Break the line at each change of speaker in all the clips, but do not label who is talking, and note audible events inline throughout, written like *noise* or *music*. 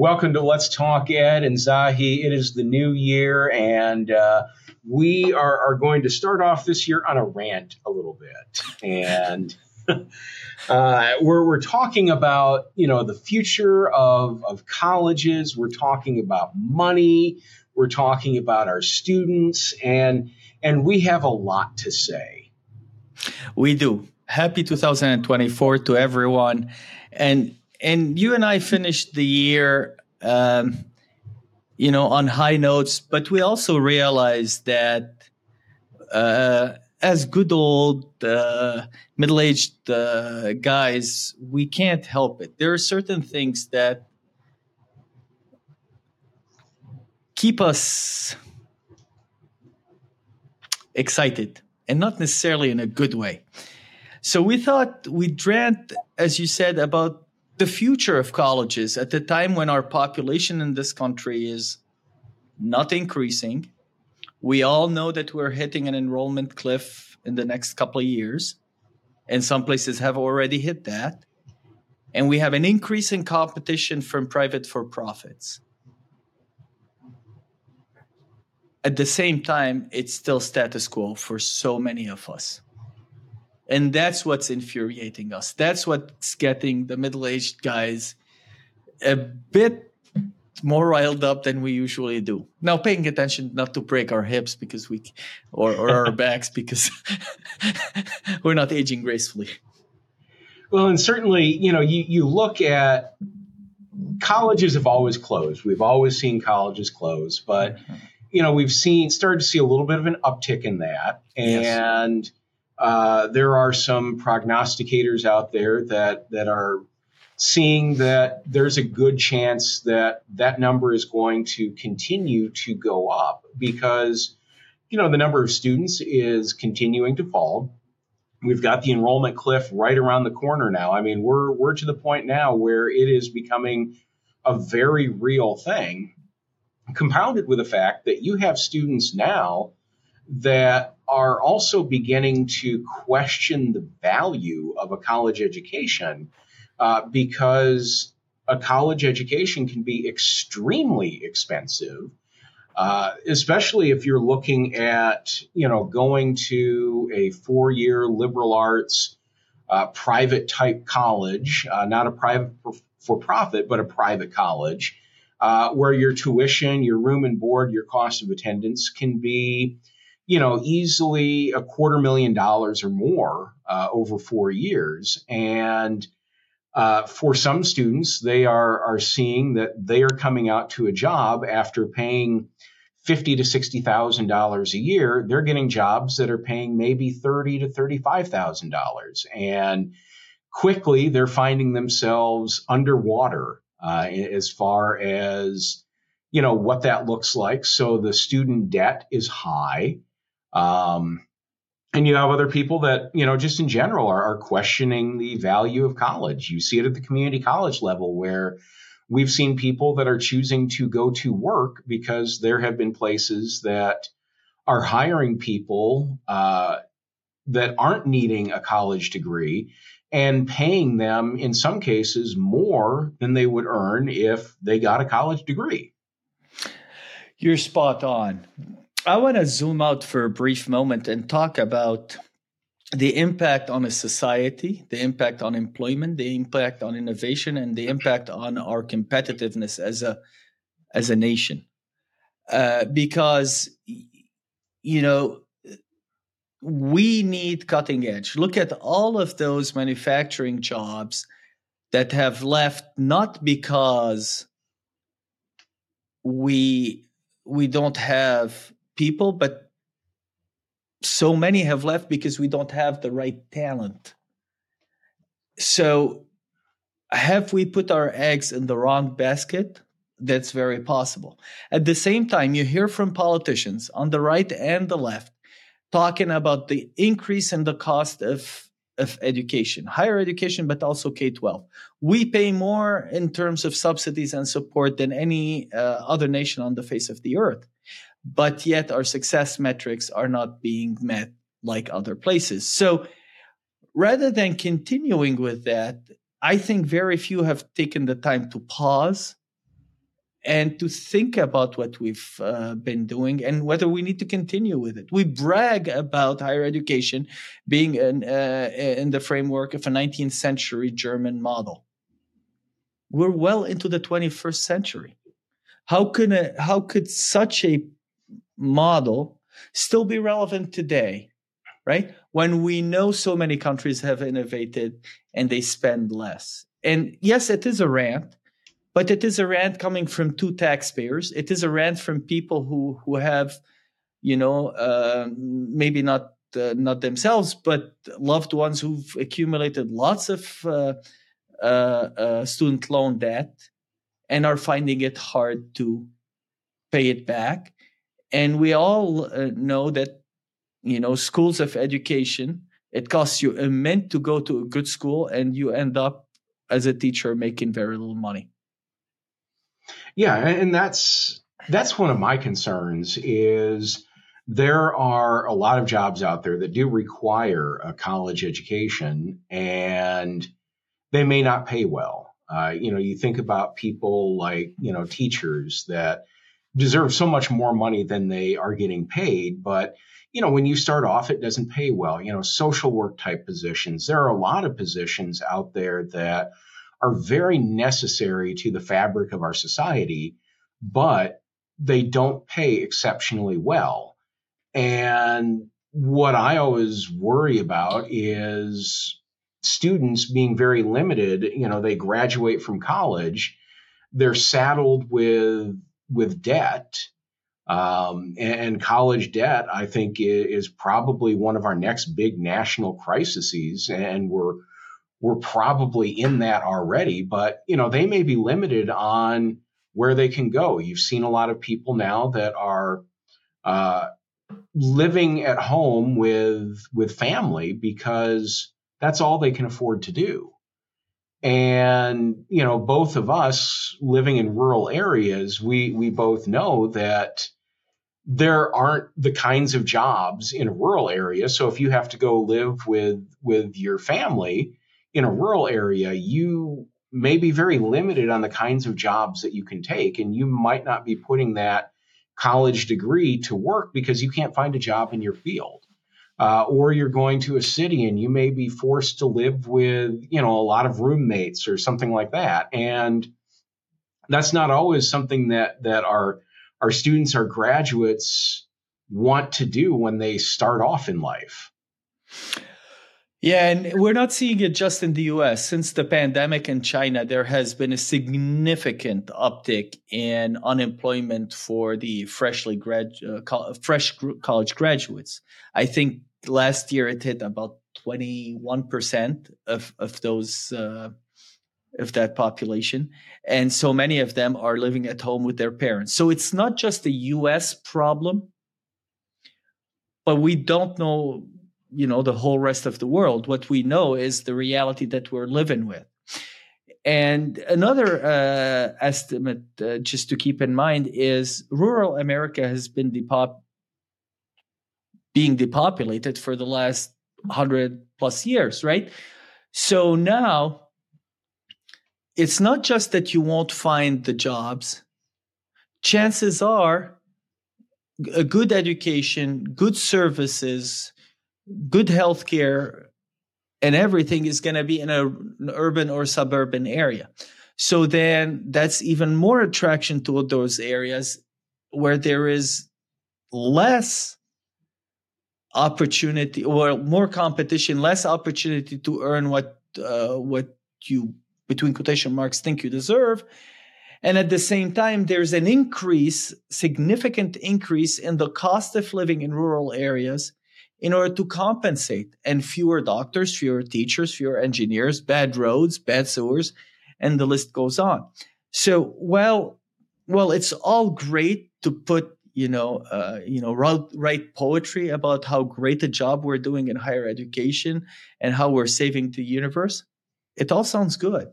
Welcome to Let's Talk Ed and Zahi. It is the new year, and uh, we are, are going to start off this year on a rant a little bit. And *laughs* uh, we're, we're talking about, you know, the future of, of colleges. We're talking about money. We're talking about our students, and and we have a lot to say.
We do. Happy 2024 to everyone. And and you and I finished the year, um, you know, on high notes, but we also realized that uh, as good old uh, middle-aged uh, guys, we can't help it. There are certain things that keep us excited, and not necessarily in a good way. So we thought we'd rant, as you said, about the future of colleges at the time when our population in this country is not increasing. We all know that we're hitting an enrollment cliff in the next couple of years, and some places have already hit that. And we have an increase in competition from private for profits. At the same time, it's still status quo for so many of us. And that's what's infuriating us. That's what's getting the middle aged guys a bit more riled up than we usually do. Now, paying attention not to break our hips because we, or, or our *laughs* backs because *laughs* we're not aging gracefully.
Well, and certainly, you know, you, you look at colleges have always closed. We've always seen colleges close, but, mm-hmm. you know, we've seen, started to see a little bit of an uptick in that. And, yes uh, there are some prognosticators out there that that are seeing that there's a good chance that that number is going to continue to go up because you know the number of students is continuing to fall. We've got the enrollment cliff right around the corner now. I mean we're we're to the point now where it is becoming a very real thing compounded with the fact that you have students now that are also beginning to question the value of a college education uh, because a college education can be extremely expensive. Uh, especially if you're looking at, you know, going to a four-year liberal arts uh, private type college, uh, not a private for profit, but a private college, uh, where your tuition, your room and board, your cost of attendance can be you know, easily a quarter million dollars or more uh, over four years. And uh, for some students, they are are seeing that they are coming out to a job after paying fifty to sixty thousand dollars a year. They're getting jobs that are paying maybe thirty to thirty five thousand dollars, and quickly they're finding themselves underwater uh, as far as you know what that looks like. So the student debt is high. Um, and you have other people that, you know, just in general are, are questioning the value of college. You see it at the community college level where we've seen people that are choosing to go to work because there have been places that are hiring people uh, that aren't needing a college degree and paying them in some cases more than they would earn if they got a college degree.
You're spot on. I want to zoom out for a brief moment and talk about the impact on a society, the impact on employment, the impact on innovation, and the impact on our competitiveness as a as a nation. Uh, because you know we need cutting edge. Look at all of those manufacturing jobs that have left not because we we don't have people, but so many have left because we don't have the right talent. So, have we put our eggs in the wrong basket? That's very possible. At the same time, you hear from politicians on the right and the left talking about the increase in the cost of, of education, higher education, but also K 12. We pay more in terms of subsidies and support than any uh, other nation on the face of the earth but yet our success metrics are not being met like other places. So rather than continuing with that, I think very few have taken the time to pause and to think about what we've uh, been doing and whether we need to continue with it. We brag about higher education being in, uh, in the framework of a 19th century German model. We're well into the 21st century. How could a, how could such a model still be relevant today, right? When we know so many countries have innovated and they spend less. And yes, it is a rant but it is a rant coming from two taxpayers. It is a rant from people who who have, you know, uh, maybe not uh, not themselves, but loved ones who've accumulated lots of uh, uh, uh student loan debt and are finding it hard to pay it back. And we all uh, know that, you know, schools of education, it costs you a mint to go to a good school, and you end up as a teacher making very little money.
Yeah, and that's that's one of my concerns is there are a lot of jobs out there that do require a college education and they may not pay well. Uh, you know, you think about people like, you know, teachers that deserve so much more money than they are getting paid, but you know, when you start off, it doesn't pay well. You know, social work type positions. There are a lot of positions out there that are very necessary to the fabric of our society, but they don't pay exceptionally well. And what I always worry about is students being very limited. You know, they graduate from college, they're saddled with with debt. Um, and, college debt, I think, is probably one of our next big national crises, and we're we're probably in that already, but you know, they may be limited on where they can go. You've seen a lot of people now that are uh, living at home with with family because that's all they can afford to do. And you know, both of us living in rural areas, we we both know that there aren't the kinds of jobs in a rural area. So if you have to go live with with your family, in a rural area, you may be very limited on the kinds of jobs that you can take, and you might not be putting that college degree to work because you can't find a job in your field. Uh, or you're going to a city and you may be forced to live with, you know, a lot of roommates or something like that. And that's not always something that that our our students, our graduates want to do when they start off in life.
Yeah, and we're not seeing it just in the US. Since the pandemic in China, there has been a significant uptick in unemployment for the freshly grad, uh, fresh college graduates. I think last year it hit about 21% of, of those, uh, of that population. And so many of them are living at home with their parents. So it's not just a US problem, but we don't know you know the whole rest of the world what we know is the reality that we're living with and another uh, estimate uh, just to keep in mind is rural america has been depop- being depopulated for the last 100 plus years right so now it's not just that you won't find the jobs chances are a good education good services good healthcare and everything is going to be in a, an urban or suburban area. So then that's even more attraction to those areas where there is less opportunity or more competition, less opportunity to earn what uh, what you between quotation marks think you deserve. And at the same time, there's an increase, significant increase in the cost of living in rural areas in order to compensate and fewer doctors, fewer teachers, fewer engineers, bad roads, bad sewers, and the list goes on. So, well, well, it's all great to put, you know, uh, you know, write, write poetry about how great a job we're doing in higher education and how we're saving the universe. It all sounds good.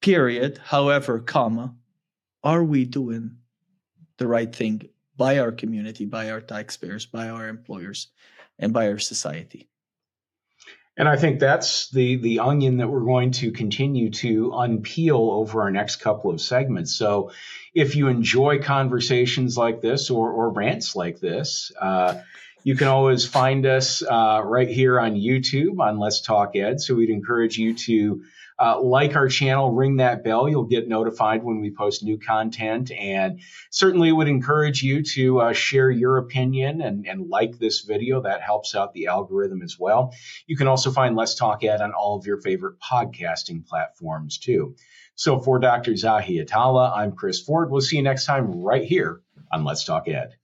Period. However, comma, are we doing the right thing by our community, by our taxpayers, by our employers, and by our society.
And I think that's the the onion that we're going to continue to unpeel over our next couple of segments. So, if you enjoy conversations like this or, or rants like this, uh, you can always find us uh, right here on YouTube on Let's Talk Ed. So we'd encourage you to uh, like our channel, ring that bell. You'll get notified when we post new content. And certainly would encourage you to uh, share your opinion and, and like this video. That helps out the algorithm as well. You can also find Let's Talk Ed on all of your favorite podcasting platforms too. So for Dr. Zahi Atallah, I'm Chris Forde. We'll see you next time right here on Let's Talk Ed.